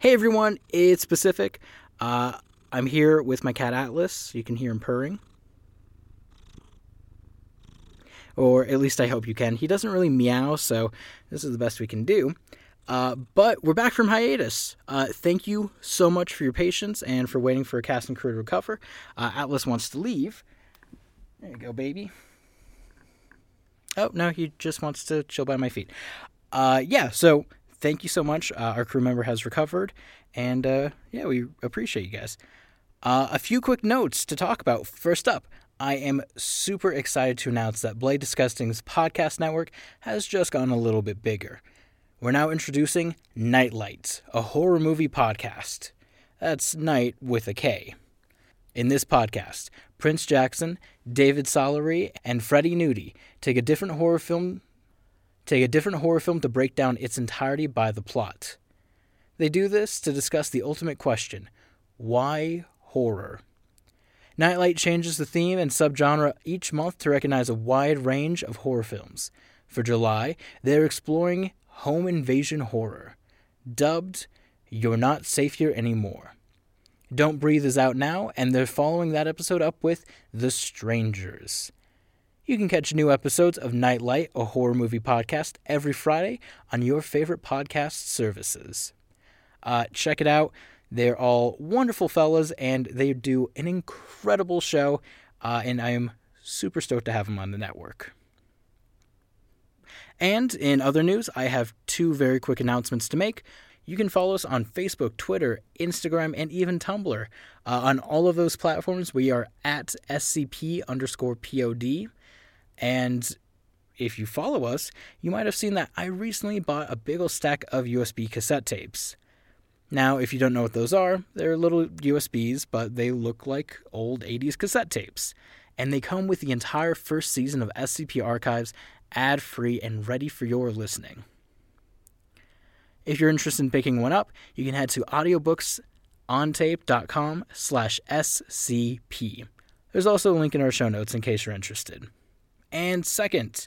Hey everyone, it's Pacific. Uh, I'm here with my cat Atlas. You can hear him purring. Or at least I hope you can. He doesn't really meow, so this is the best we can do. Uh, but we're back from hiatus. Uh, thank you so much for your patience and for waiting for a cast and crew to recover. Uh, Atlas wants to leave. There you go, baby. Oh, no, he just wants to chill by my feet. Uh, yeah, so thank you so much. Uh, our crew member has recovered, and uh, yeah, we appreciate you guys. Uh, a few quick notes to talk about. First up, I am super excited to announce that Bloody Disgusting's podcast network has just gone a little bit bigger. We're now introducing Nightlight, a horror movie podcast. That's night with a K. In this podcast, Prince Jackson, David Solery, and Freddie Nudie take a different horror film take a different horror film to break down its entirety by the plot. They do this to discuss the ultimate question why horror? Nightlight changes the theme and subgenre each month to recognize a wide range of horror films. For July, they're exploring home invasion horror, dubbed You're Not Safe Here Anymore. Don't Breathe is out now, and they're following that episode up with The Strangers. You can catch new episodes of Nightlight, a horror movie podcast, every Friday on your favorite podcast services. Uh, check it out. They're all wonderful fellas, and they do an incredible show, uh, and I am super stoked to have them on the network. And in other news, I have two very quick announcements to make. You can follow us on Facebook, Twitter, Instagram, and even Tumblr. Uh, on all of those platforms, we are at SCP underscore POD. And if you follow us, you might have seen that I recently bought a big old stack of USB cassette tapes. Now, if you don't know what those are, they're little USBs, but they look like old 80s cassette tapes. And they come with the entire first season of SCP Archives ad free and ready for your listening. If you're interested in picking one up, you can head to audiobooksontape.com slash SCP. There's also a link in our show notes in case you're interested. And second,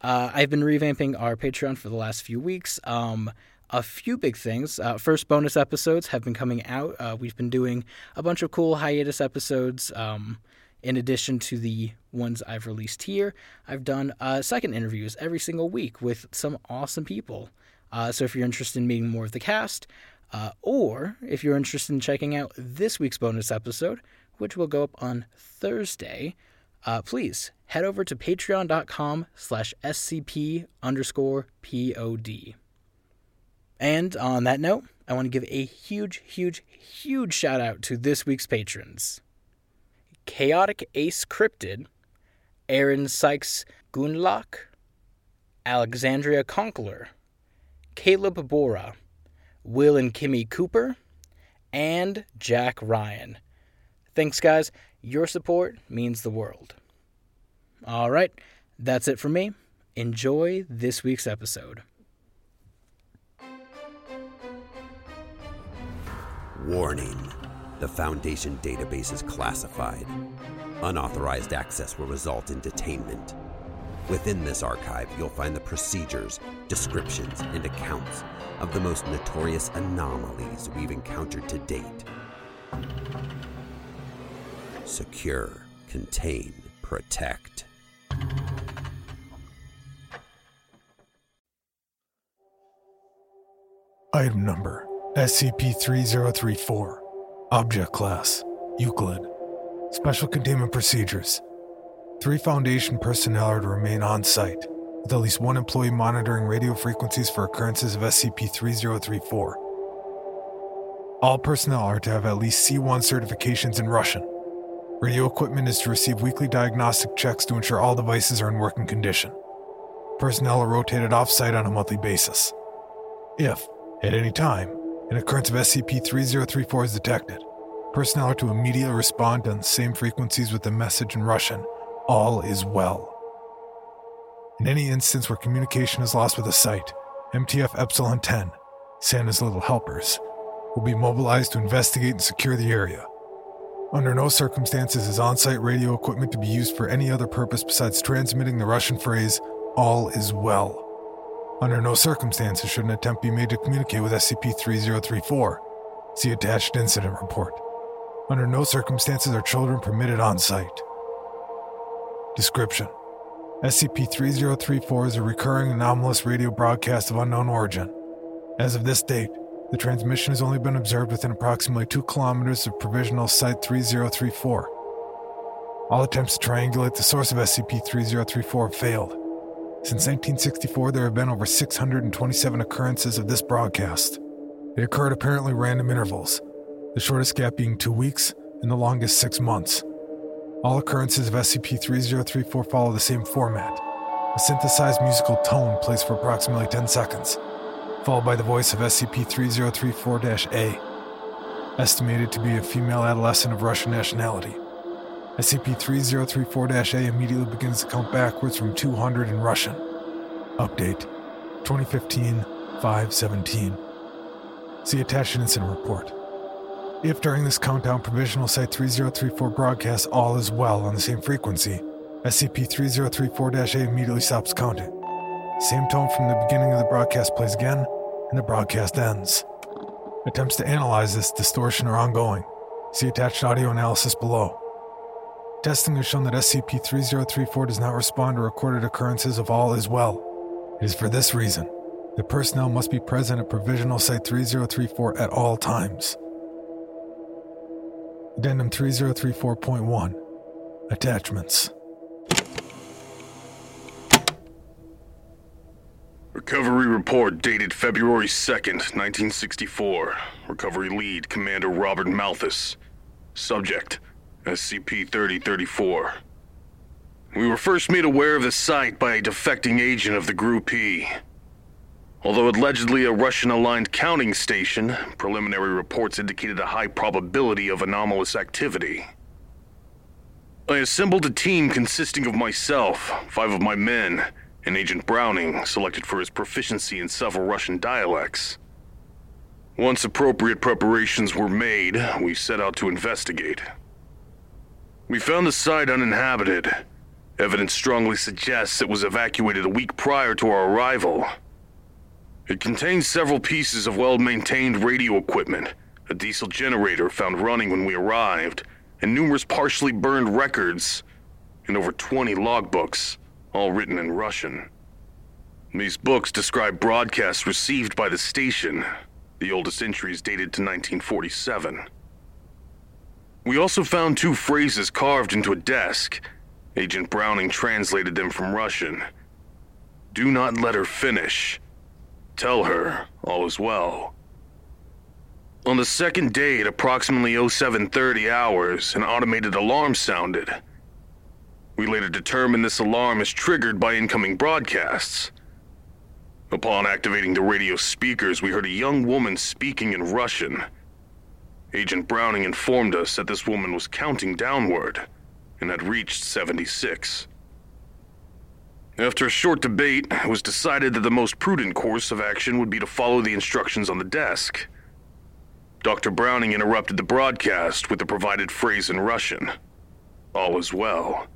uh, I've been revamping our Patreon for the last few weeks. Um, a few big things. Uh, first, bonus episodes have been coming out. Uh, we've been doing a bunch of cool hiatus episodes. Um, in addition to the ones I've released here, I've done uh, second interviews every single week with some awesome people. Uh, so if you're interested in meeting more of the cast, uh, or if you're interested in checking out this week's bonus episode, which will go up on Thursday, uh, please head over to patreon.com slash scp underscore pod. And on that note, I want to give a huge, huge, huge shout out to this week's patrons. Chaotic Ace Cryptid, Aaron Sykes Gunlock, Alexandria Conkler, Caleb Bora, Will and Kimmy Cooper, and Jack Ryan. Thanks, guys. Your support means the world. All right, that's it for me. Enjoy this week's episode. Warning the Foundation database is classified. Unauthorized access will result in detainment. Within this archive, you'll find the procedures, descriptions, and accounts of the most notorious anomalies we've encountered to date. Secure, contain, protect. Item number SCP 3034. Object Class Euclid. Special Containment Procedures. Three Foundation personnel are to remain on site, with at least one employee monitoring radio frequencies for occurrences of SCP 3034. All personnel are to have at least C1 certifications in Russian. Radio equipment is to receive weekly diagnostic checks to ensure all devices are in working condition. Personnel are rotated off site on a monthly basis. If, at any time, an occurrence of SCP 3034 is detected, personnel are to immediately respond on the same frequencies with the message in Russian All is well. In any instance where communication is lost with a site, MTF Epsilon 10, Santa's Little Helpers, will be mobilized to investigate and secure the area. Under no circumstances is on site radio equipment to be used for any other purpose besides transmitting the Russian phrase, all is well. Under no circumstances should an attempt be made to communicate with SCP 3034 See attached incident report. Under no circumstances are children permitted on site. Description SCP 3034 is a recurring anomalous radio broadcast of unknown origin. As of this date, the transmission has only been observed within approximately 2 kilometers of Provisional Site 3034. All attempts to triangulate the source of SCP 3034 have failed. Since 1964, there have been over 627 occurrences of this broadcast. They occur at apparently random intervals, the shortest gap being two weeks and the longest six months. All occurrences of SCP 3034 follow the same format a synthesized musical tone plays for approximately 10 seconds, followed by the voice of SCP 3034 A, estimated to be a female adolescent of Russian nationality. SCP 3034 A immediately begins to count backwards from 200 in Russian. Update 2015 517. See attached incident report. If during this countdown Provisional Site 3034 broadcasts all is well on the same frequency, SCP 3034 A immediately stops counting. Same tone from the beginning of the broadcast plays again, and the broadcast ends. Attempts to analyze this distortion are ongoing. See attached audio analysis below. Testing has shown that SCP 3034 does not respond to recorded occurrences of all is well. It is for this reason the personnel must be present at Provisional Site 3034 at all times. Addendum 3034.1 Attachments. Recovery report dated February 2nd, 1964. Recovery lead Commander Robert Malthus. Subject SCP 3034. We were first made aware of the site by a defecting agent of the Group E. Although allegedly a Russian aligned counting station, preliminary reports indicated a high probability of anomalous activity. I assembled a team consisting of myself, five of my men, and Agent Browning, selected for his proficiency in several Russian dialects. Once appropriate preparations were made, we set out to investigate. We found the site uninhabited. Evidence strongly suggests it was evacuated a week prior to our arrival. It contains several pieces of well maintained radio equipment, a diesel generator found running when we arrived, and numerous partially burned records, and over 20 logbooks, all written in Russian. These books describe broadcasts received by the station, the oldest entries dated to 1947. We also found two phrases carved into a desk. Agent Browning translated them from Russian. Do not let her finish. Tell her all is well. On the second day at approximately 0730 hours, an automated alarm sounded. We later determined this alarm is triggered by incoming broadcasts. Upon activating the radio speakers, we heard a young woman speaking in Russian. Agent Browning informed us that this woman was counting downward and had reached 76. After a short debate, it was decided that the most prudent course of action would be to follow the instructions on the desk. Dr. Browning interrupted the broadcast with the provided phrase in Russian All is well.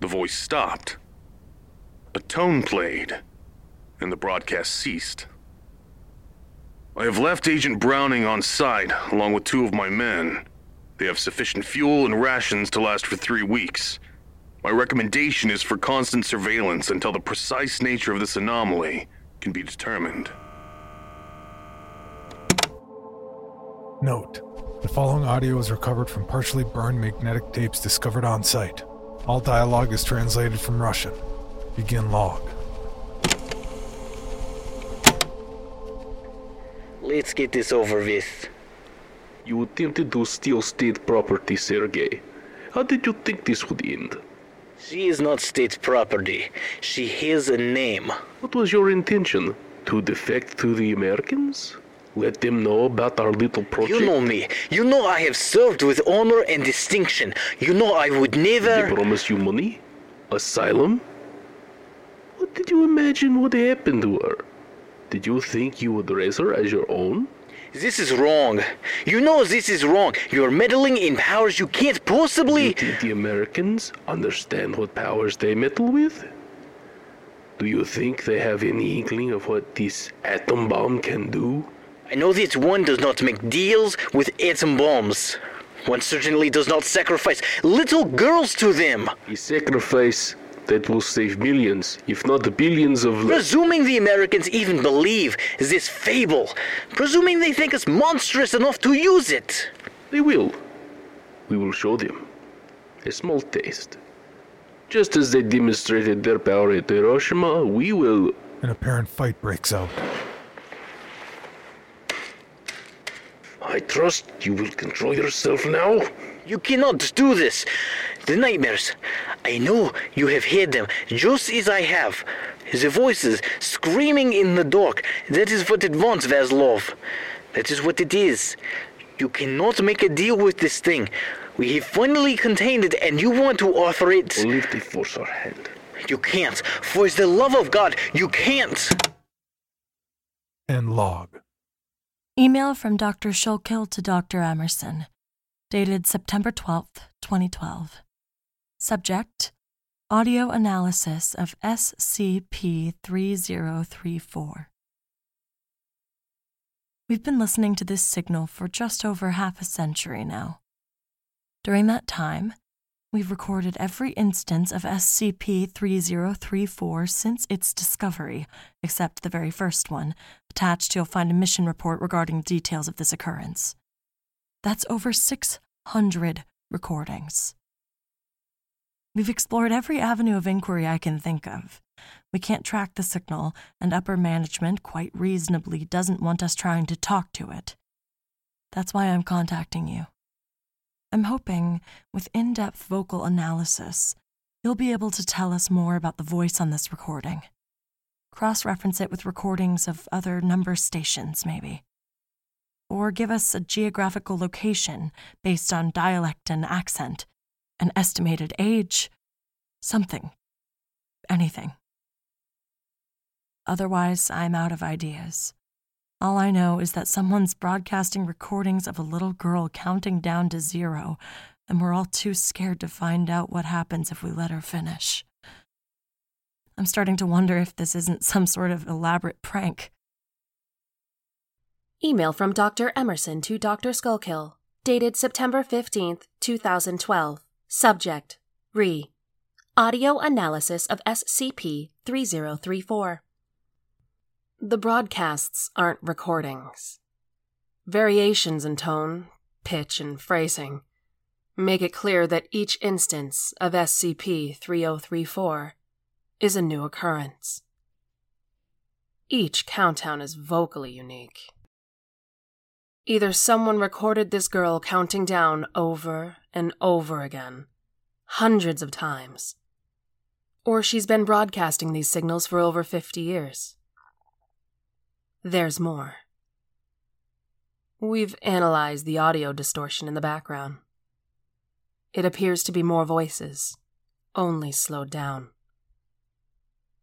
The voice stopped. A tone played, and the broadcast ceased. I have left Agent Browning on site along with two of my men. They have sufficient fuel and rations to last for three weeks. My recommendation is for constant surveillance until the precise nature of this anomaly can be determined. Note The following audio is recovered from partially burned magnetic tapes discovered on site. All dialogue is translated from Russian. Begin log. Let's get this over with. You attempted to steal state property, Sergei. How did you think this would end? She is not state property. She has a name. What was your intention? To defect to the Americans? Let them know about our little project? You know me. You know I have served with honor and distinction. You know I would They never. promised you money? Asylum? What did you imagine would happen to her? Did you think you would raise her as your own? This is wrong. You know this is wrong. You're meddling in powers you can't Do you possibly. think the Americans understand what powers they meddle with? Do you think they have any inkling of what this atom bomb can do? I know that one does not make deals with atom bombs. One certainly does not sacrifice little girls to them. A sacrifice that will save millions, if not billions of lives. Presuming the Americans even believe this fable, presuming they think us monstrous enough to use it. They will. We will show them. A small taste. Just as they demonstrated their power at Hiroshima, we will. An apparent fight breaks out. I trust you will control yourself now. You cannot do this. The nightmares. I know you have heard them, just as I have. The voices screaming in the dark. That is what it wants, Vaslov. That is what it is. You cannot make a deal with this thing. We have finally contained it, and you want to offer it. Only if they force our hand. You can't. For the love of God, you can't. And log. Email from Dr. Shulkill to Dr. Emerson, dated September 12th, 2012. Subject Audio analysis of SCP 3034. We've been listening to this signal for just over half a century now. During that time, we've recorded every instance of SCP 3034 since its discovery, except the very first one. Attached, you'll find a mission report regarding details of this occurrence. That's over 600 recordings. We've explored every avenue of inquiry I can think of. We can't track the signal, and upper management, quite reasonably, doesn't want us trying to talk to it. That's why I'm contacting you. I'm hoping, with in depth vocal analysis, you'll be able to tell us more about the voice on this recording. Cross reference it with recordings of other number stations, maybe. Or give us a geographical location based on dialect and accent, an estimated age, something, anything. Otherwise, I'm out of ideas. All I know is that someone's broadcasting recordings of a little girl counting down to zero, and we're all too scared to find out what happens if we let her finish. I'm starting to wonder if this isn't some sort of elaborate prank. Email from Dr. Emerson to Dr. Shulkill, dated September 15th, 2012. Subject Re Audio analysis of SCP 3034. The broadcasts aren't recordings. Variations in tone, pitch, and phrasing make it clear that each instance of SCP 3034 is a new occurrence. Each countdown is vocally unique. Either someone recorded this girl counting down over and over again, hundreds of times, or she's been broadcasting these signals for over 50 years. There's more. We've analyzed the audio distortion in the background. It appears to be more voices, only slowed down.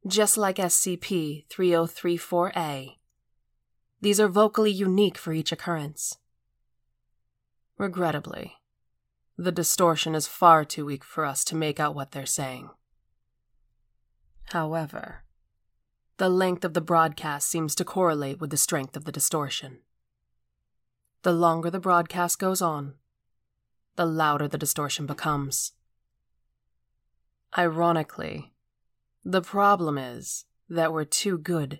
Just like SCP 3034A, these are vocally unique for each occurrence. Regrettably, the distortion is far too weak for us to make out what they're saying. However, the length of the broadcast seems to correlate with the strength of the distortion. The longer the broadcast goes on, the louder the distortion becomes. Ironically, the problem is that we're too good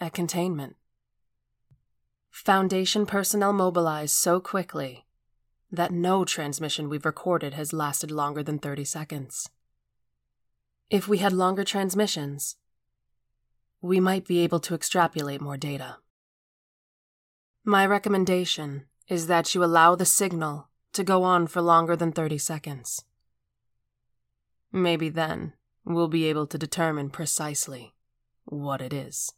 at containment. Foundation personnel mobilized so quickly that no transmission we've recorded has lasted longer than 30 seconds. If we had longer transmissions, we might be able to extrapolate more data. My recommendation is that you allow the signal to go on for longer than 30 seconds. Maybe then we'll be able to determine precisely what it is.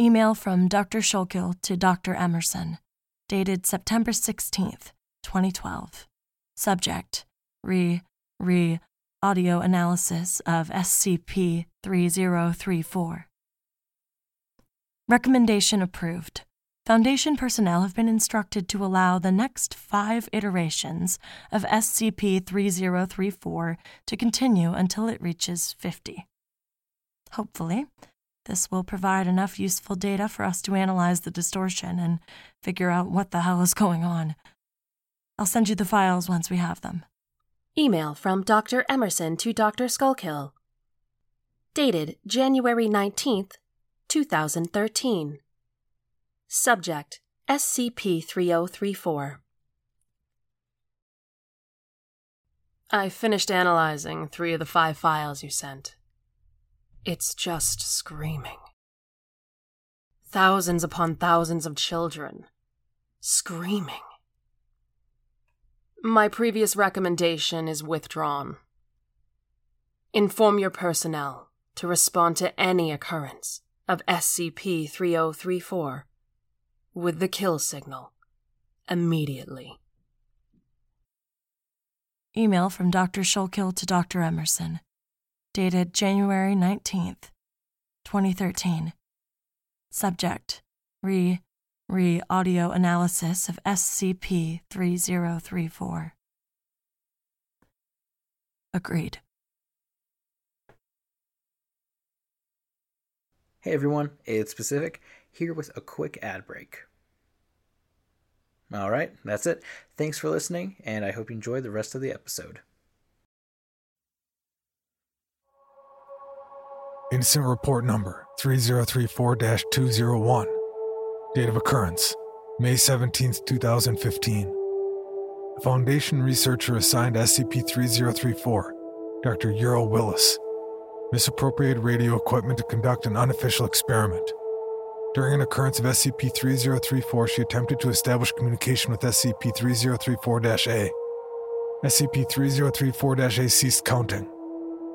Email from Dr. Shulkill to Dr. Emerson, dated September 16th, 2012. Subject Re, Re, audio analysis of SCP 3034. Recommendation approved. Foundation personnel have been instructed to allow the next five iterations of SCP 3034 to continue until it reaches 50. Hopefully, This will provide enough useful data for us to analyze the distortion and figure out what the hell is going on. I'll send you the files once we have them. Email from Dr. Emerson to Dr. Shulkill. Dated January 19th, 2013. Subject SCP 3034. I finished analyzing three of the five files you sent. It's just screaming. Thousands upon thousands of children. Screaming. My previous recommendation is withdrawn. Inform your personnel to respond to any occurrence of SCP 3034 with the kill signal immediately. Email from Dr. Shulkill to Dr. Emerson, dated January 19th, 2013. Subject Re re audio analysis of SCP 3034. Agreed. Hey everyone, it's Pacific here with a quick ad break. All right, that's it. Thanks for listening, and I hope you enjoy the rest of the episode. Incident report number 3034 201. Date of occurrence May 17, 2015. A Foundation researcher assigned SCP 3034, Dr. Ural Willis, misappropriated radio equipment to conduct an unofficial experiment. During an occurrence of SCP 3034, she attempted to establish communication with SCP 3034 A. SCP 3034 A ceased counting.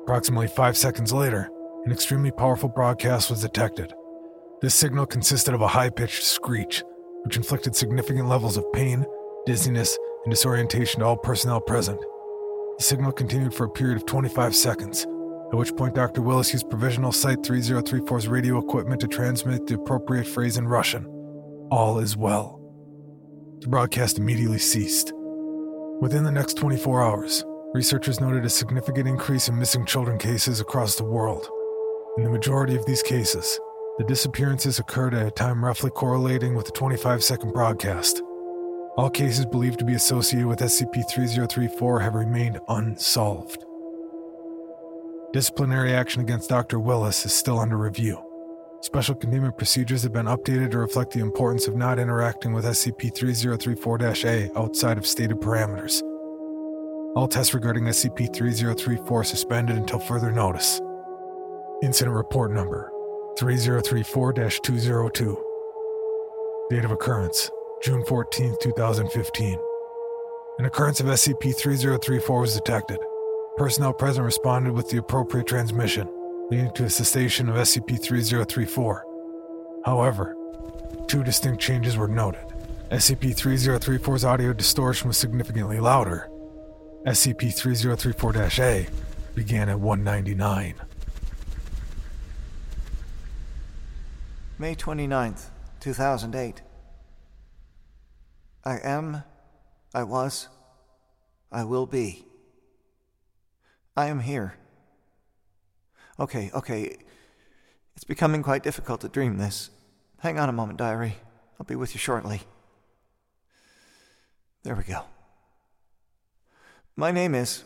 Approximately five seconds later, an extremely powerful broadcast was detected. This signal consisted of a high pitched screech, which inflicted significant levels of pain, dizziness, and disorientation to all personnel present. The signal continued for a period of 25 seconds at which point Dr. Willis used provisional Site 3034's radio equipment to transmit the appropriate phrase in Russian All is well. The broadcast immediately ceased. Within the next 24 hours, researchers noted a significant increase in missing children cases across the world. In the majority of these cases, the disappearances occurred at a time roughly correlating with the 25 second broadcast. All cases believed to be associated with SCP 3034 have remained unsolved. Disciplinary action against Dr. Willis is still under review. Special containment procedures have been updated to reflect the importance of not interacting with SCP 3034 A outside of stated parameters. All tests regarding SCP 3034 suspended until further notice. Incident report number 3034 202. Date of occurrence June 14, 2015. An occurrence of SCP 3034 was detected. Personnel present responded with the appropriate transmission, leading to a cessation of SCP 3034. However, two distinct changes were noted. SCP 3034's audio distortion was significantly louder. SCP 3034 A began at 199. May 29th, 2008. I am, I was, I will be. I am here. Okay, okay. It's becoming quite difficult to dream this. Hang on a moment, diary. I'll be with you shortly. There we go. My name is,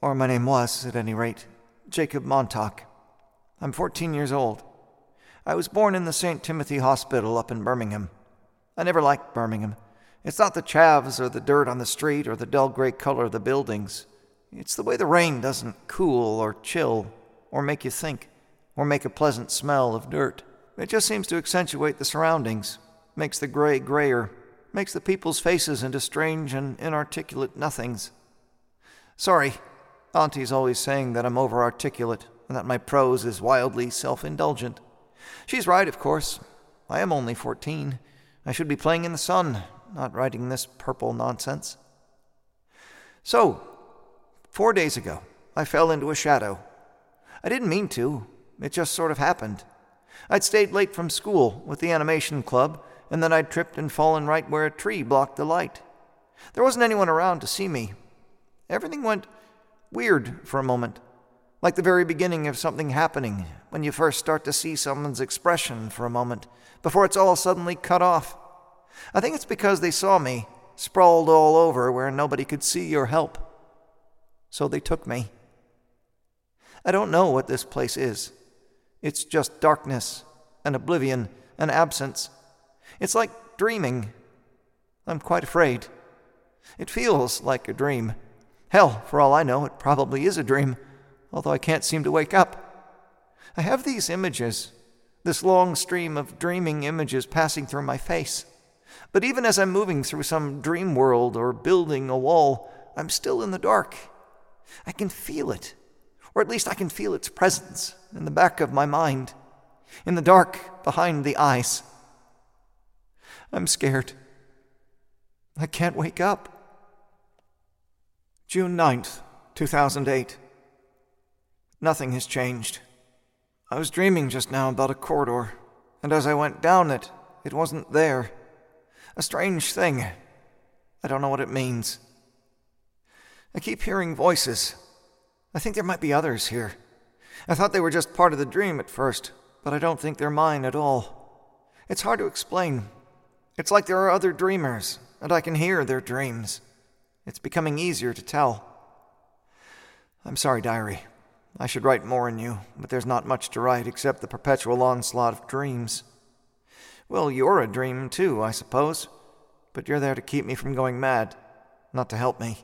or my name was, at any rate, Jacob Montauk. I'm 14 years old. I was born in the St. Timothy Hospital up in Birmingham. I never liked Birmingham. It's not the chavs or the dirt on the street or the dull gray color of the buildings. It's the way the rain doesn't cool or chill or make you think or make a pleasant smell of dirt. It just seems to accentuate the surroundings, makes the gray grayer, makes the people's faces into strange and inarticulate nothings. Sorry, Auntie's always saying that I'm over articulate and that my prose is wildly self indulgent. She's right, of course. I am only 14. I should be playing in the sun, not writing this purple nonsense. So, Four days ago, I fell into a shadow. I didn't mean to, it just sort of happened. I'd stayed late from school with the animation club, and then I'd tripped and fallen right where a tree blocked the light. There wasn't anyone around to see me. Everything went weird for a moment. like the very beginning of something happening when you first start to see someone's expression for a moment before it's all suddenly cut off. I think it's because they saw me sprawled all over where nobody could see or help. So they took me. I don't know what this place is. It's just darkness and oblivion and absence. It's like dreaming. I'm quite afraid. It feels like a dream. Hell, for all I know, it probably is a dream, although I can't seem to wake up. I have these images, this long stream of dreaming images passing through my face. But even as I'm moving through some dream world or building a wall, I'm still in the dark. I can feel it, or at least I can feel its presence in the back of my mind, in the dark behind the eyes. I'm scared. I can't wake up. June 9th, 2008. Nothing has changed. I was dreaming just now about a corridor, and as I went down it, it wasn't there. A strange thing. I don't know what it means. I keep hearing voices. I think there might be others here. I thought they were just part of the dream at first, but I don't think they're mine at all. It's hard to explain. It's like there are other dreamers, and I can hear their dreams. It's becoming easier to tell. I'm sorry, diary. I should write more in you, but there's not much to write except the perpetual onslaught of dreams. Well, you're a dream too, I suppose, but you're there to keep me from going mad, not to help me.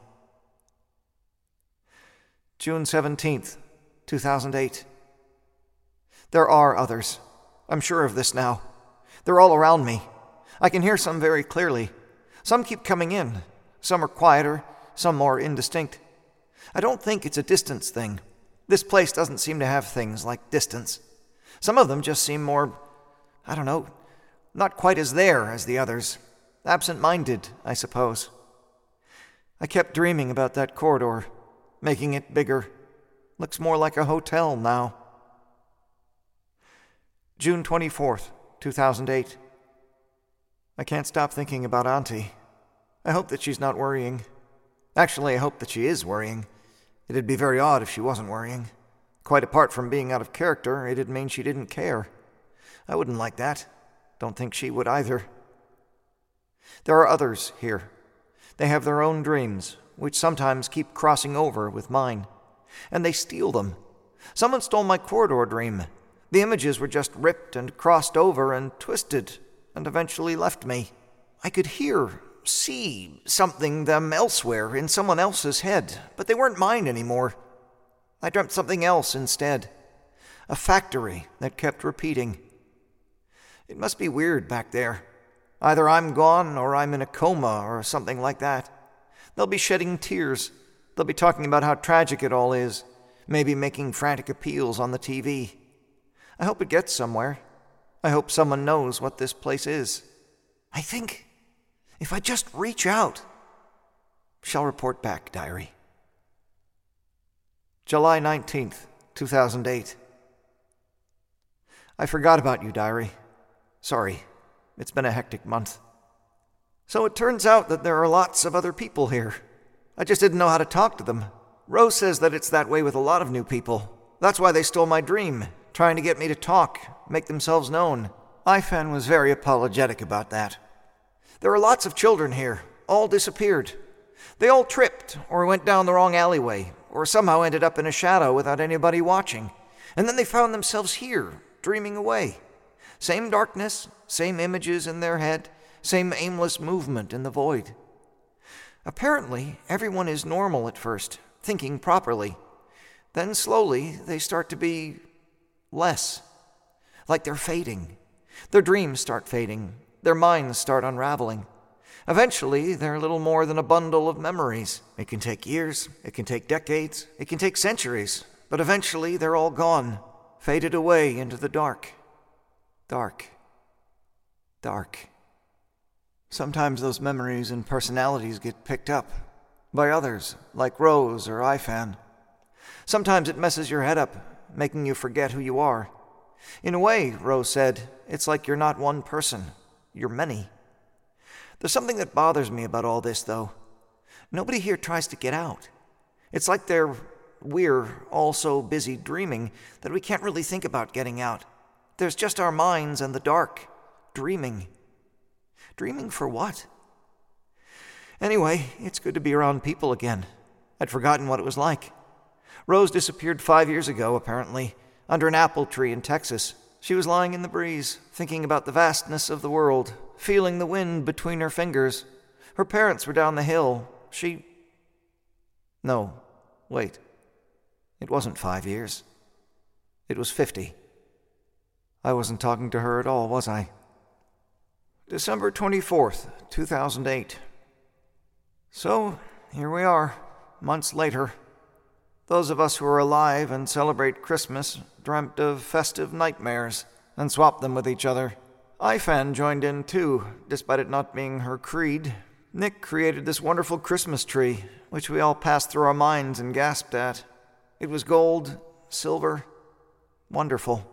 June 17th, 2008. There are others. I'm sure of this now. They're all around me. I can hear some very clearly. Some keep coming in. Some are quieter, some more indistinct. I don't think it's a distance thing. This place doesn't seem to have things like distance. Some of them just seem more, I don't know, not quite as there as the others. Absent minded, I suppose. I kept dreaming about that corridor, making it bigger. Looks more like a hotel now. June 24th, 2008. I can't stop thinking about Auntie. I hope that she's not worrying. Actually, I hope that she is worrying. It'd be very odd if she wasn't worrying. Quite apart from being out of character, it'd mean she didn't care. I wouldn't like that. Don't think she would either. There are others here. They have their own dreams, which sometimes keep crossing over with mine. And they steal them. Someone stole my corridor dream. The images were just ripped and crossed over and twisted, and eventually left me. I could hear, see something them elsewhere in someone else's head, but they weren't mine anymore. I dreamt something else instead. A factory that kept repeating. It must be weird back there. Either I'm gone or I'm in a coma or something like that. They'll be shedding tears. They'll be talking about how tragic it all is, maybe making frantic appeals on the TV. I hope it gets somewhere. I hope someone knows what this place is. I think if I just reach out, shall report back, diary. July 19th, 2008. I forgot about you, diary. Sorry, it's been a hectic month. So it turns out that there are lots of other people here. I just didn't know how to talk to them. Rose says that it's that way with a lot of new people. That's why they stole my dream, trying to get me to talk, make themselves known. Ifan was very apologetic about that. There are lots of children here, all disappeared. They all tripped, or went down the wrong alleyway, or somehow ended up in a shadow without anybody watching. And then they found themselves here, dreaming away. Same darkness, same images in their head, same aimless movement in the void. Apparently, everyone is normal at first, thinking properly. Then slowly, they start to be less, like they're fading. Their dreams start fading, their minds start unraveling. Eventually, they're little more than a bundle of memories. It can take years, it can take decades, it can take centuries, but eventually they're all gone, faded away into the dark. Dark. Dark. Sometimes those memories and personalities get picked up by others, like Rose or Ifan. Sometimes it messes your head up, making you forget who you are. In a way, Rose said, it's like you're not one person, you're many. There's something that bothers me about all this, though. Nobody here tries to get out. It's like they're we're all so busy dreaming that we can't really think about getting out. There's just our minds and the dark, dreaming. Dreaming for what? Anyway, it's good to be around people again. I'd forgotten what it was like. Rose disappeared five years ago, apparently, under an apple tree in Texas. She was lying in the breeze, thinking about the vastness of the world, feeling the wind between her fingers. Her parents were down the hill. She. No, wait. It wasn't five years. It was fifty. I wasn't talking to her at all, was I? December 24th, 2008. So, here we are, months later. Those of us who are alive and celebrate Christmas dreamt of festive nightmares and swapped them with each other. Ifan joined in too, despite it not being her creed. Nick created this wonderful Christmas tree, which we all passed through our minds and gasped at. It was gold, silver, wonderful.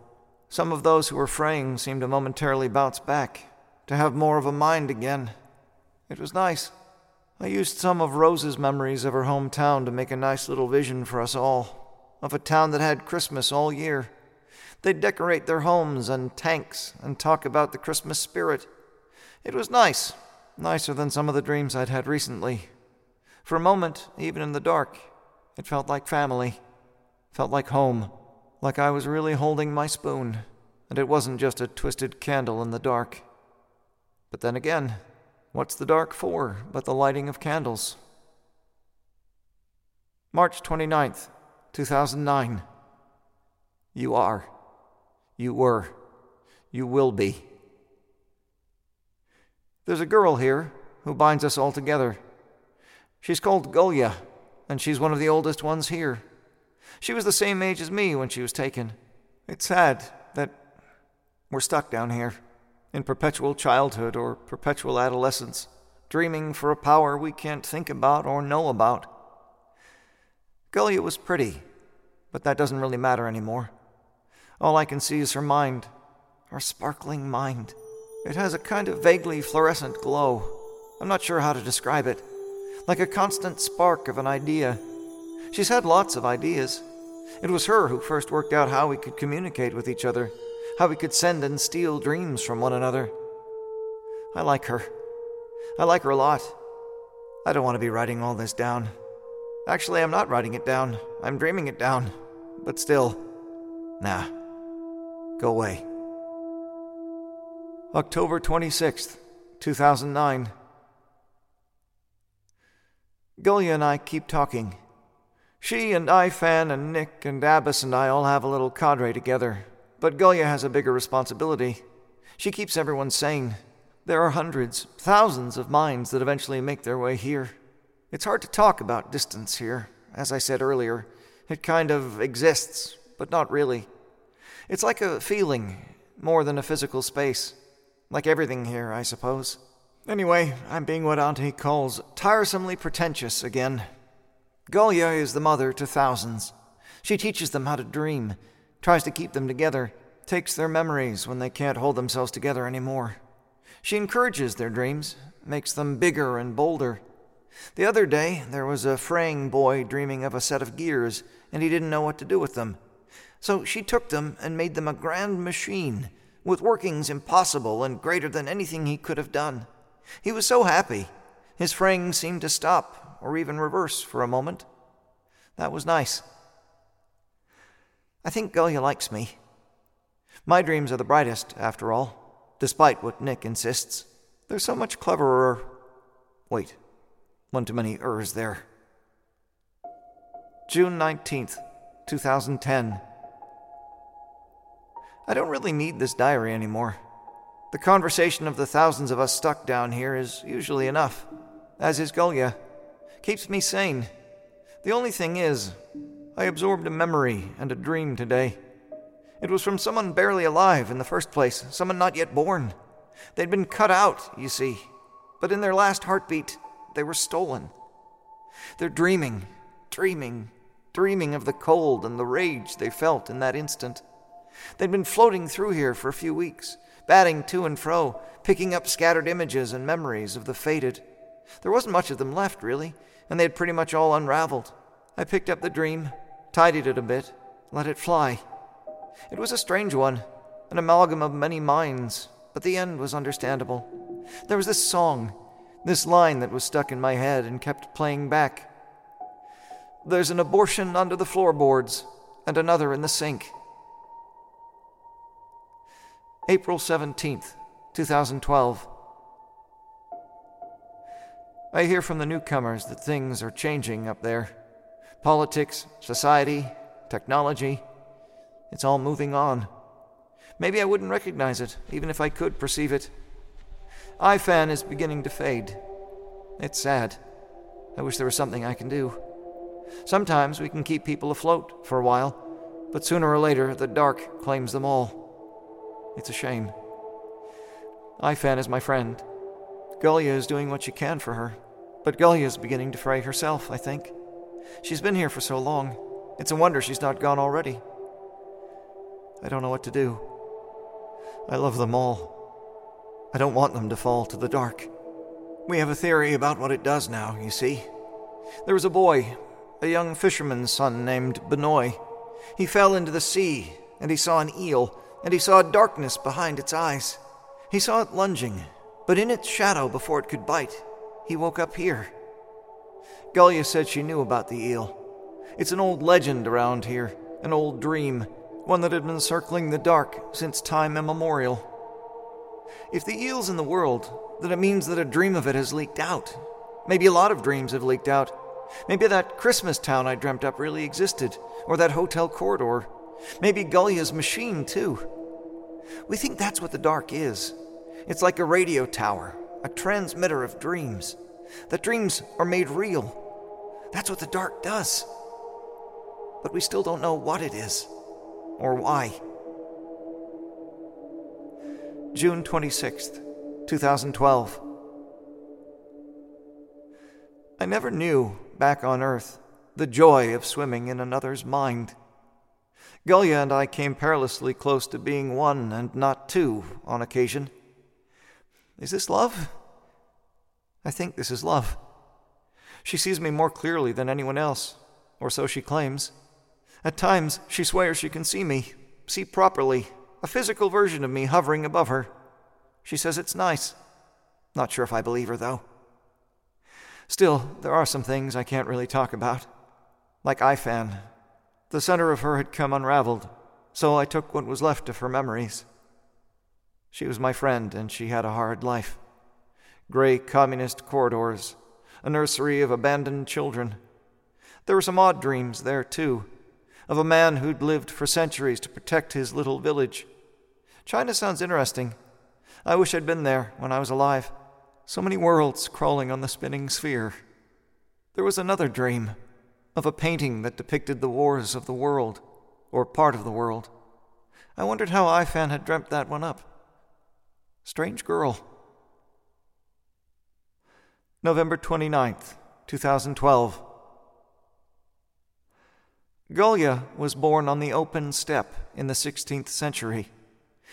Some of those who were fraying seemed to momentarily bounce back, to have more of a mind again. It was nice. I used some of Rose's memories of her hometown to make a nice little vision for us all, of a town that had Christmas all year. They'd decorate their homes and tanks and talk about the Christmas spirit. It was nice, nicer than some of the dreams I'd had recently. For a moment, even in the dark, it felt like family, felt like home like I was really holding my spoon, and it wasn't just a twisted candle in the dark. But then again, what's the dark for but the lighting of candles? March 29th, 2009. You are. You were. You will be. There's a girl here who binds us all together. She's called Gulya, and she's one of the oldest ones here. She was the same age as me when she was taken. It's sad that we're stuck down here, in perpetual childhood or perpetual adolescence, dreaming for a power we can't think about or know about. Gulya was pretty, but that doesn't really matter anymore. All I can see is her mind, her sparkling mind. It has a kind of vaguely fluorescent glow. I'm not sure how to describe it. Like a constant spark of an idea She's had lots of ideas. It was her who first worked out how we could communicate with each other, how we could send and steal dreams from one another. I like her. I like her a lot. I don't want to be writing all this down. Actually, I'm not writing it down. I'm dreaming it down. But still, nah. Go away. October 26th, 2009. Gulya and I keep talking. She and Ifan and Nick and Abbas and I all have a little cadre together, but Gulya has a bigger responsibility. She keeps everyone sane. There are hundreds, thousands of minds that eventually make their way here. It's hard to talk about distance here. As I said earlier, it kind of exists, but not really. It's like a feeling, more than a physical space. Like everything here, I suppose. Anyway, I'm being what Auntie calls tiresomely pretentious again. Gulya is the mother to thousands. She teaches them how to dream, tries to keep them together, takes their memories when they can't hold themselves together anymore. She encourages their dreams, makes them bigger and bolder. The other day, there was a fraying boy dreaming of a set of gears, and he didn't know what to do with them. So she took them and made them a grand machine, with workings impossible and greater than anything he could have done. He was so happy. His fraying seemed to stop, or even reverse for a moment. That was nice. I think Gulya likes me. My dreams are the brightest, after all, despite what Nick insists. They're so much cleverer. Wait, one too many ers there. June 19th, 2010. I don't really need this diary anymore. The conversation of the thousands of us stuck down here is usually enough, as is Gulya keeps me sane. The only thing is, I absorbed a memory and a dream today. It was from someone barely alive in the first place, someone not yet born. They'd been cut out, you see, but in their last heartbeat, they were stolen. They're dreaming, dreaming, dreaming of the cold and the rage they felt in that instant. They'd been floating through here for a few weeks, batting to and fro, picking up scattered images and memories of the fated. There wasn't much of them left, really, and they had pretty much all unraveled. I picked up the dream, tidied it a bit, let it fly. It was a strange one, an amalgam of many minds, but the end was understandable. There was this song, this line that was stuck in my head and kept playing back. There's an abortion under the floorboards, and another in the sink. April 17th, 2012. I hear from the newcomers that things are changing up there. Politics, society, technology, it's all moving on. Maybe I wouldn't recognize it, even if I could perceive it. IFAN is beginning to fade. It's sad. I wish there was something I can do. Sometimes we can keep people afloat for a while, but sooner or later the dark claims them all. It's a shame. IFAN is my friend. Gulya is doing what she can for her, but Gulya is beginning to fray herself, I think. She's been here for so long. It's a wonder she's not gone already. I don't know what to do. I love them all. I don't want them to fall to the dark. We have a theory about what it does now, you see. There was a boy, a young fisherman's son named Benoy. He fell into the sea, and he saw an eel, and he saw darkness behind its eyes. He saw it lunging, but in its shadow before it could bite, he woke up here. Gulya said she knew about the eel. It's an old legend around here, an old dream, one that had been circling the dark since time immemorial. If the eel's in the world, then it means that a dream of it has leaked out. Maybe a lot of dreams have leaked out. Maybe that Christmas town I dreamt up really existed, or that hotel corridor. Maybe Gulya's machine, too. We think that's what the dark is. It's like a radio tower, a transmitter of dreams. That dreams are made real. That's what the dark does. But we still don't know what it is or why. June 26th, 2012. I never knew, back on Earth, the joy of swimming in another's mind. Gulya and I came perilously close to being one and not two on occasion. Is this love? I think this is love. She sees me more clearly than anyone else, or so she claims. At times, she swears she can see me, see properly, a physical version of me hovering above her. She says it's nice. Not sure if I believe her, though. Still, there are some things I can't really talk about. Like Ifan. The center of her had come unraveled, so I took what was left of her memories. She was my friend, and she had a hard life. Gray communist corridors, a nursery of abandoned children. There were some odd dreams there, too, of a man who'd lived for centuries to protect his little village. China sounds interesting. I wish I'd been there when I was alive. So many worlds crawling on the spinning sphere. There was another dream of a painting that depicted the wars of the world, or part of the world. I wondered how Ifan had dreamt that one up. Strange girl. November 29th, 2012. Gulya was born on the open steppe in the 16th century.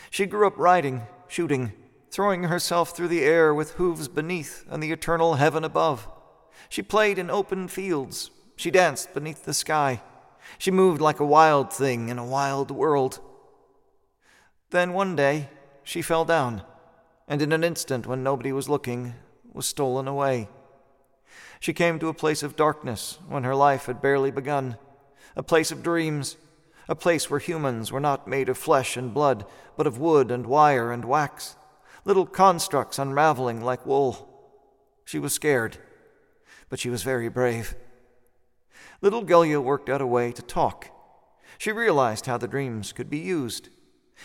She grew up riding, shooting, throwing herself through the air with hooves beneath and the eternal heaven above. She played in open fields. She danced beneath the sky. She moved like a wild thing in a wild world. Then one day, she fell down, and in an instant, when nobody was looking, was stolen away. She came to a place of darkness when her life had barely begun a place of dreams, a place where humans were not made of flesh and blood, but of wood and wire and wax, little constructs unraveling like wool. She was scared, but she was very brave. Little Gulya worked out a way to talk. She realized how the dreams could be used.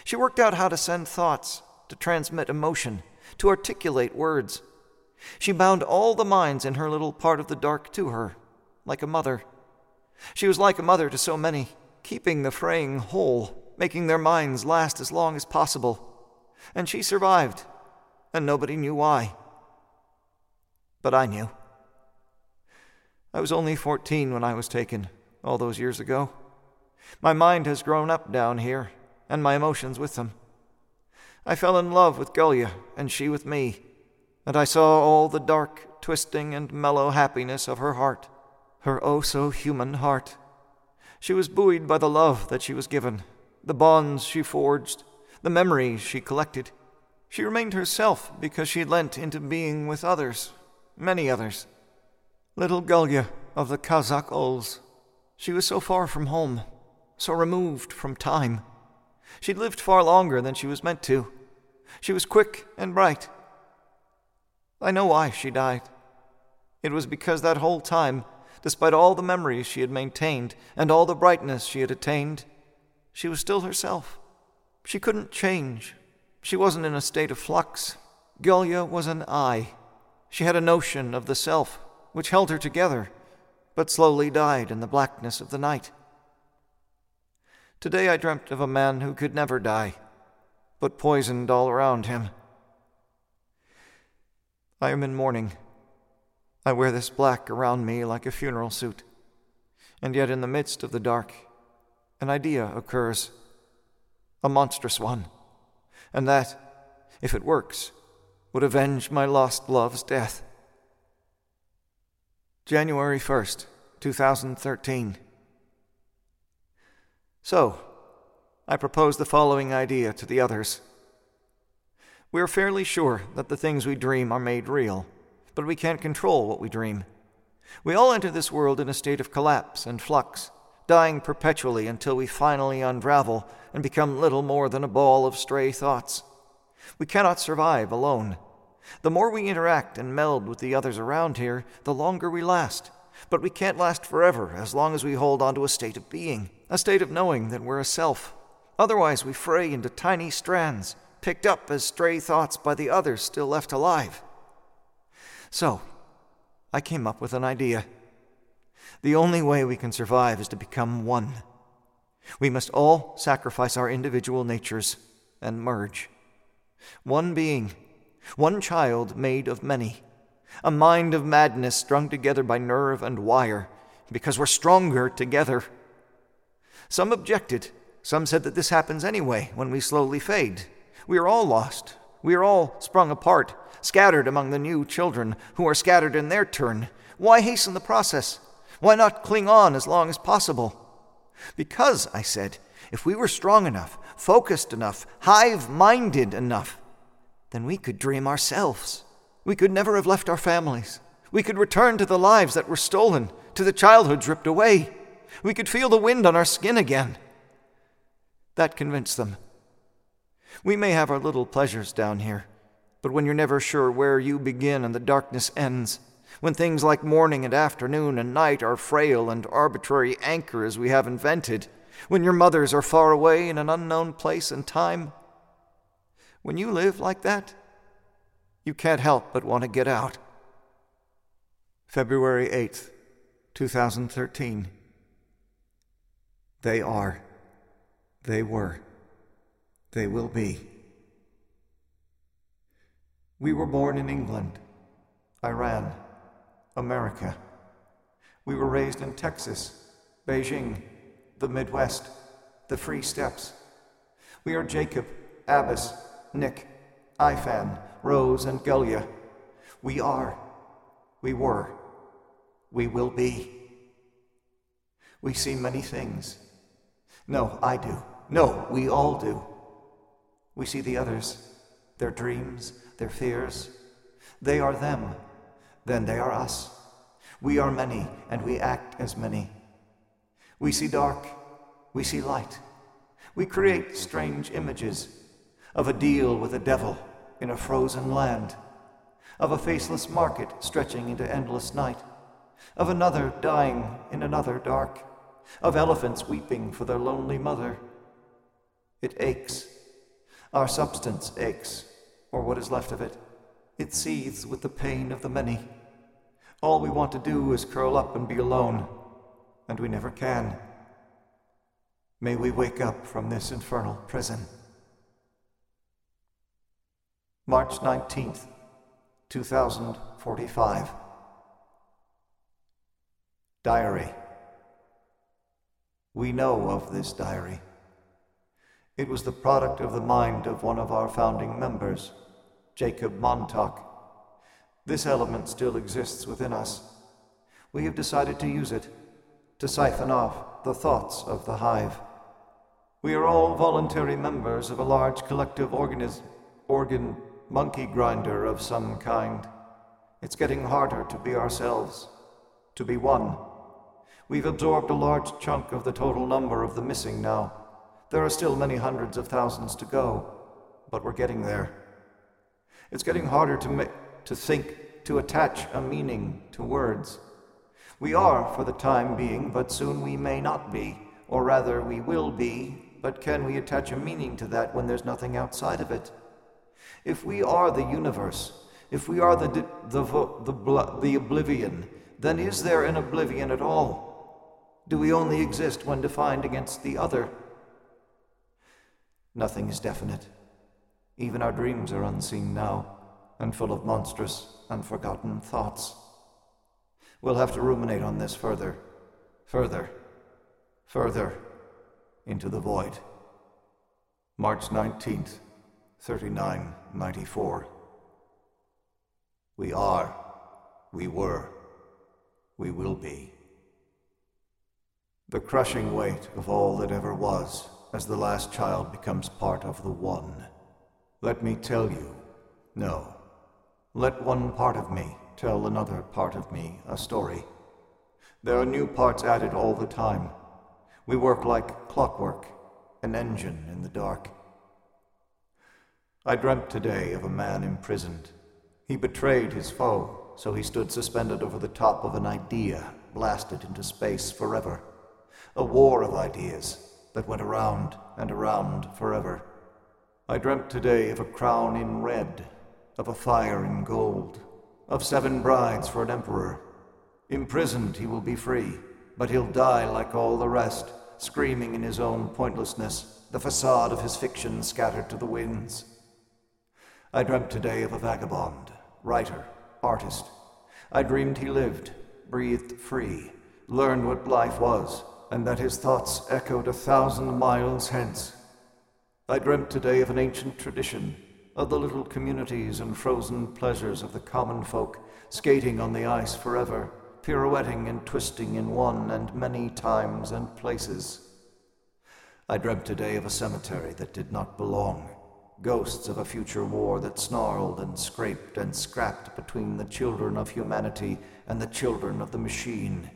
She worked out how to send thoughts, to transmit emotion, to articulate words. She bound all the minds in her little part of the dark to her, like a mother. She was like a mother to so many, keeping the fraying whole, making their minds last as long as possible. And she survived, and nobody knew why. But I knew. I was only 14 when I was taken, all those years ago. My mind has grown up down here, and my emotions with them. I fell in love with Gulya, and she with me, and I saw all the dark, twisting, and mellow happiness of her heart her oh so human heart. She was buoyed by the love that she was given, the bonds she forged, the memories she collected. She remained herself because she lent into being with others, many others. Little Gulya of the Kazakh auls. She was so far from home, so removed from time. She'd lived far longer than she was meant to. She was quick and bright. I know why she died. It was because that whole time, despite all the memories she had maintained and all the brightness she had attained, she was still herself. She couldn't change. She wasn't in a state of flux. Gulya was an I. She had a notion of the self, which held her together, but slowly died in the blackness of the night. Today I dreamt of a man who could never die, but poisoned all around him. I am in mourning. I wear this black around me like a funeral suit, and yet in the midst of the dark, an idea occurs, a monstrous one, and that, if it works, would avenge my lost love's death. January 1st, 2013. So, I propose the following idea to the others. We are fairly sure that the things we dream are made real, but we can't control what we dream. We all enter this world in a state of collapse and flux, dying perpetually until we finally unravel and become little more than a ball of stray thoughts. We cannot survive alone. The more we interact and meld with the others around here, the longer we last. But we can't last forever as long as we hold on to a state of being, a state of knowing that we're a self. Otherwise, we fray into tiny strands, picked up as stray thoughts by the others still left alive. So, I came up with an idea. The only way we can survive is to become one. We must all sacrifice our individual natures and merge. One being, one child made of many, a mind of madness strung together by nerve and wire, because we're stronger together. Some objected. Some said that this happens anyway when we slowly fade. We are all lost. We are all sprung apart, scattered among the new children who are scattered in their turn. Why hasten the process? Why not cling on as long as possible? Because, I said, if we were strong enough, focused enough, hive minded enough, then we could dream ourselves. We could never have left our families. We could return to the lives that were stolen, to the childhoods ripped away. We could feel the wind on our skin again. That convinced them. We may have our little pleasures down here, but when you're never sure where you begin and the darkness ends, when things like morning and afternoon and night are frail and arbitrary anchors we have invented, when your mothers are far away in an unknown place and time, when you live like that, you can't help but want to get out. February 8th, 2013. They are. They were. They will be. We were born in England, Iran, America. We were raised in Texas, Beijing, the Midwest, the Free Steppes. We are Jacob, Abbas, Nick, Ifan, Rose, and Gulya. We are, we were, we will be. We see many things. No, I do. No, we all do. We see the others, their dreams, their fears. They are them, then they are us. We are many, and we act as many. We see dark, we see light. We create strange images of a deal with a devil in a frozen land, of a faceless market stretching into endless night, of another dying in another dark, of elephants weeping for their lonely mother. It aches. Our substance aches, or what is left of it. It seethes with the pain of the many. All we want to do is curl up and be alone, and we never can. May we wake up from this infernal prison. March 19th, 2045. Diary. We know of this diary. It was the product of the mind of one of our founding members, Jacob Montauk. This element still exists within us. We have decided to use it, to siphon off the thoughts of the hive. We are all voluntary members of a large collective organism, organ monkey grinder of some kind. It's getting harder to be ourselves, to be one. We've absorbed a large chunk of the total number of the missing now. There are still many hundreds of thousands to go, but we're getting there. It's getting harder to, ma- to think, to attach a meaning to words. We are for the time being, but soon we may not be, or rather, we will be, but can we attach a meaning to that when there's nothing outside of it? If we are the universe, if we are the, the, the, the oblivion, then is there an oblivion at all? Do we only exist when defined against the other? Nothing is definite. Even our dreams are unseen now, and full of monstrous and forgotten thoughts. We'll have to ruminate on this further, further, further into the void. March 19th, 3994. We are, we were, we will be. The crushing weight of all that ever was as the last child becomes part of the one. Let me tell you, no. Let one part of me tell another part of me a story. There are new parts added all the time. We work like clockwork, an engine in the dark. I dreamt today of a man imprisoned. He betrayed his foe, so he stood suspended over the top of an idea blasted into space forever. A war of ideas that went around and around forever. I dreamt today of a crown in red, of a fire in gold, of seven brides for an emperor. Imprisoned, he will be free, but he'll die like all the rest, screaming in his own pointlessness, the facade of his fiction scattered to the winds. I dreamt today of a vagabond, writer, artist. I dreamed he lived, breathed free, learned what life was, and that his thoughts echoed a thousand miles hence. I dreamt today of an ancient tradition, of the little communities and frozen pleasures of the common folk, skating on the ice forever, pirouetting and twisting in one and many times and places. I dreamt today of a cemetery that did not belong, ghosts of a future war that snarled and scraped and scrapped between the children of humanity and the children of the machine.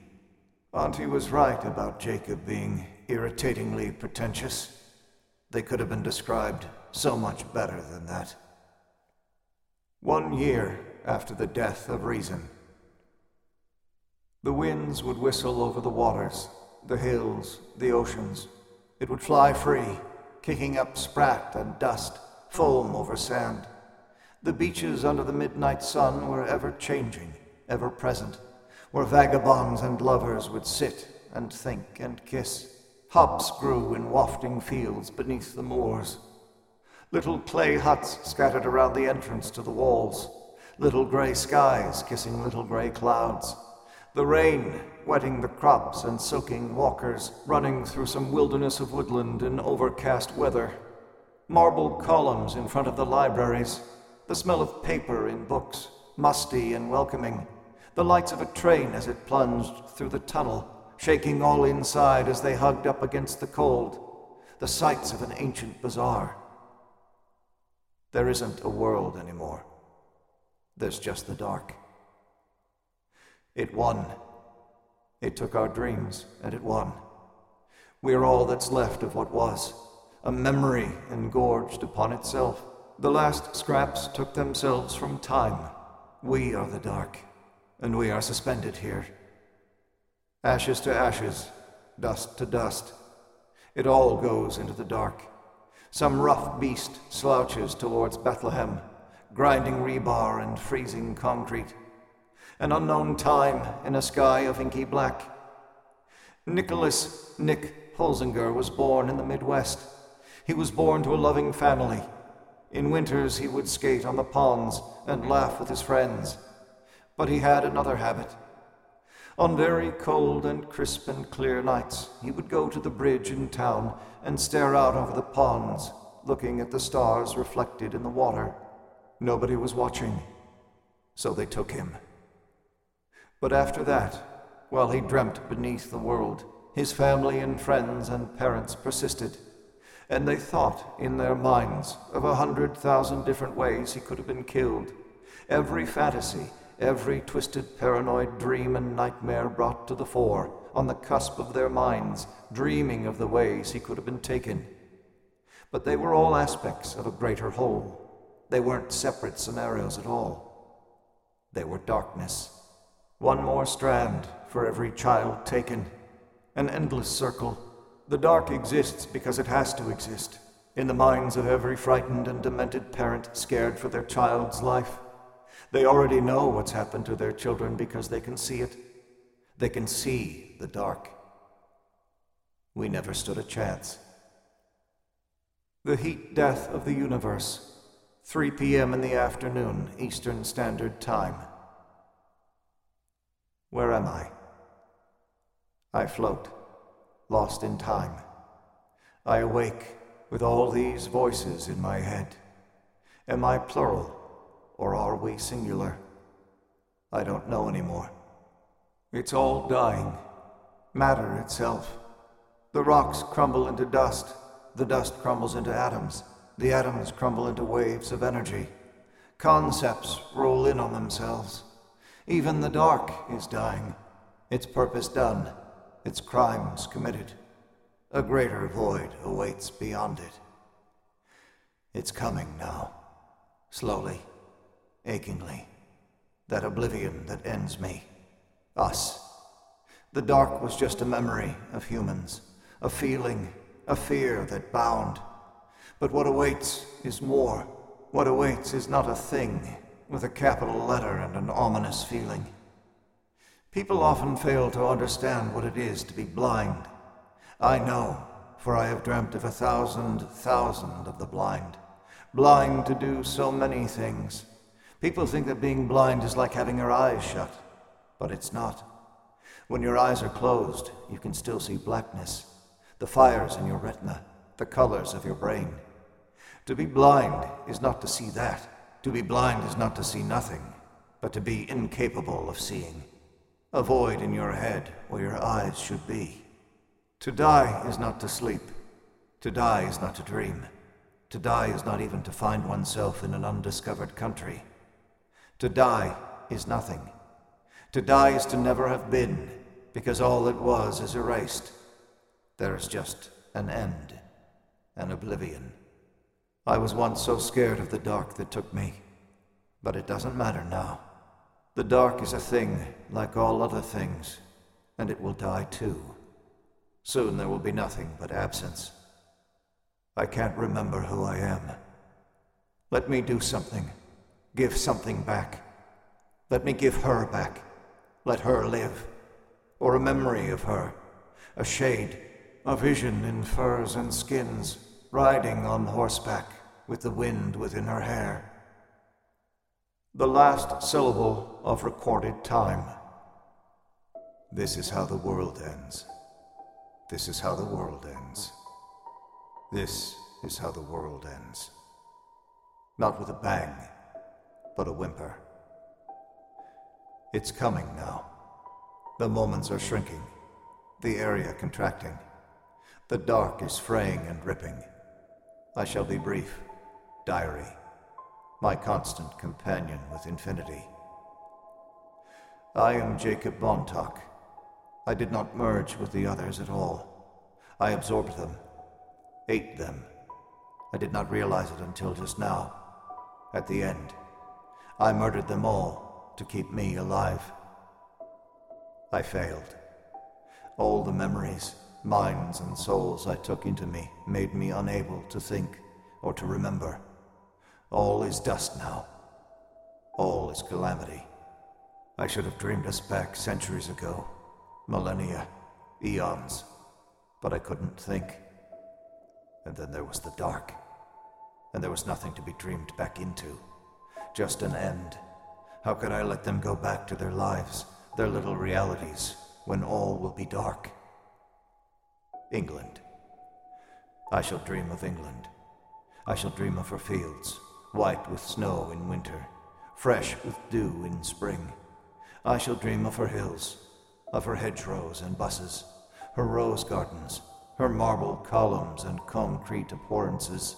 Auntie was right about Jacob being irritatingly pretentious. They could have been described so much better than that. One year after the death of reason, the winds would whistle over the waters, the hills, the oceans. It would fly free, kicking up sprat and dust foam over sand. The beaches under the midnight sun were ever changing, ever present, where vagabonds and lovers would sit and think and kiss. Hops grew in wafting fields beneath the moors. Little clay huts scattered around the entrance to the walls. Little gray skies kissing little gray clouds. The rain wetting the crops and soaking walkers running through some wilderness of woodland in overcast weather marble columns in front of the libraries, the smell of paper in books, musty and welcoming, the lights of a train as it plunged through the tunnel, shaking all inside as they hugged up against the cold, the sights of an ancient bazaar. There isn't a world anymore. There's just the dark. It won. It took our dreams, and it won. We're all that's left of what was a memory engorged upon itself. The last scraps took themselves from time. We are the dark, and we are suspended here. Ashes to ashes, dust to dust. It all goes into the dark. Some rough beast slouches towards Bethlehem, grinding rebar and freezing concrete. An unknown time in a sky of inky black. Nicholas Nick Holzinger was born in the Midwest. He was born to a loving family. In winters, he would skate on the ponds and laugh with his friends. But he had another habit. On very cold and crisp and clear nights, he would go to the bridge in town and stare out over the ponds, looking at the stars reflected in the water. Nobody was watching, so they took him. But after that, while he dreamt beneath the world, his family and friends and parents persisted, and they thought in their minds of a hundred thousand different ways he could have been killed. Every fantasy, every twisted paranoid dream and nightmare brought to the fore, on the cusp of their minds, dreaming of the ways he could have been taken. But they were all aspects of a greater whole. They weren't separate scenarios at all. They were darkness. One more strand for every child taken. An endless circle. The dark exists because it has to exist. In the minds of every frightened and demented parent scared for their child's life. They already know what's happened to their children because they can see it. They can see the dark. We never stood a chance. The heat death of the universe, 3 p.m. in the afternoon, Eastern Standard Time. Where am I? I float, lost in time. I awake with all these voices in my head. Am I plural, or are we singular? I don't know anymore. It's all dying. Matter itself. The rocks crumble into dust. The dust crumbles into atoms. The atoms crumble into waves of energy. Concepts roll in on themselves. Even the dark is dying, its purpose done, its crimes committed. A greater void awaits beyond it. It's coming now, slowly, achingly. That oblivion that ends me. Us. The dark was just a memory of humans, a feeling, a fear that bound. But what awaits is more. What awaits is not a thing, with a capital letter and an ominous feeling. People often fail to understand what it is to be blind. I know, for I have dreamt of a thousand thousand of the blind. Blind to do so many things. People think that being blind is like having your eyes shut, but it's not. When your eyes are closed, you can still see blackness, the fires in your retina, the colors of your brain. To be blind is not to see that. To be blind is not to see nothing, but to be incapable of seeing. A void in your head where your eyes should be. To die is not to sleep. To die is not to dream. To die is not even to find oneself in an undiscovered country. To die is nothing. To die is to never have been, because all that was is erased. There is just an end, an oblivion. I was once so scared of the dark that took me, but it doesn't matter now. The dark is a thing like all other things, and it will die too. Soon there will be nothing but absence. I can't remember who I am. Let me do something, give something back. Let me give her back. Let her live, or a memory of her, a shade, a vision in furs and skins, riding on horseback with the wind within her hair. The last syllable of recorded time. This is how the world ends. This is how the world ends. This is how the world ends. Not with a bang, but a whimper. It's coming now. The moments are shrinking, the area contracting. The dark is fraying and ripping. I shall be brief diary, my constant companion with infinity. I am Jacob Montauk. I did not merge with the others at all. I absorbed them, ate them. I did not realize it until just now. At the end, I murdered them all to keep me alive. I failed. All the memories, minds, and souls I took into me made me unable to think or to remember. All is dust now. All is calamity. I should have dreamed us back centuries ago, millennia, eons, but I couldn't think. And then there was the dark, and there was nothing to be dreamed back into, just an end. How could I let them go back to their lives, their little realities, when all will be dark? England. I shall dream of England. I shall dream of her fields, white with snow in winter, fresh with dew in spring. I shall dream of her hills, of her hedgerows and busses, her rose gardens, her marble columns and concrete abhorrences.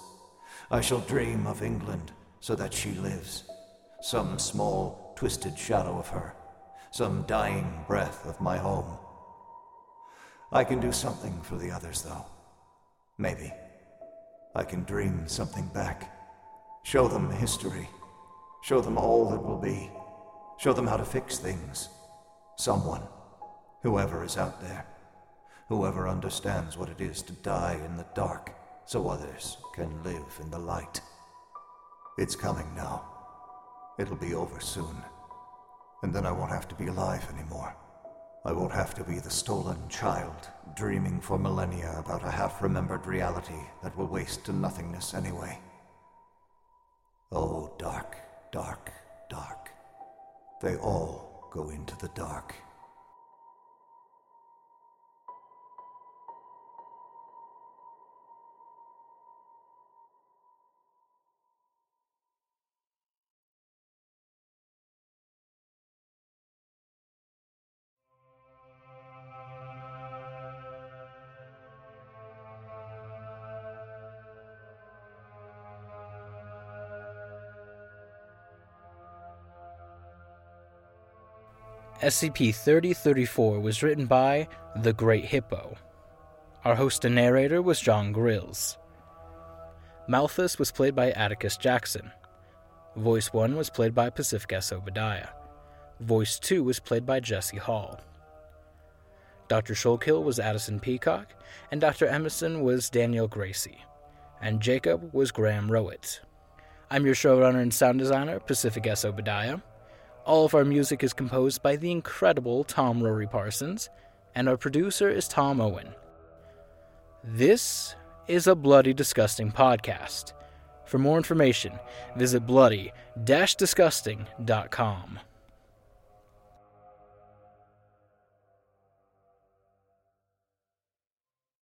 I shall dream of England so that she lives, some small, twisted shadow of her, some dying breath of my home. I can do something for the others, though. Maybe. I can dream something back. Show them history. Show them all that will be. Show them how to fix things. Someone. Whoever is out there. Whoever understands what it is to die in the dark so others can live in the light. It's coming now. It'll be over soon. And then I won't have to be alive anymore. I won't have to be the stolen child, dreaming for millennia about a half remembered reality that will waste to nothingness anyway. Oh, dark, dark, dark. They all go into the dark. SCP 3034 was written by The Great Hippo. Our host and narrator was Jon Grilz. Malthus was played by Atticus Jackson. Voice 1 was played by Pacific S. Obadiah. Voice 2 was played by Jesse Hall. Dr. Shulkill was Addison Peacock, and Dr. Emerson was Danielle Gracie, and Jacob was Graham Rowat. I'm your showrunner and sound designer, Pacific S. Obadiah. All of our music is composed by the incredible Tom Rory Parsons, and our producer is Tom Owen. This is a Bloody Disgusting podcast. For more information, visit bloody-disgusting.com.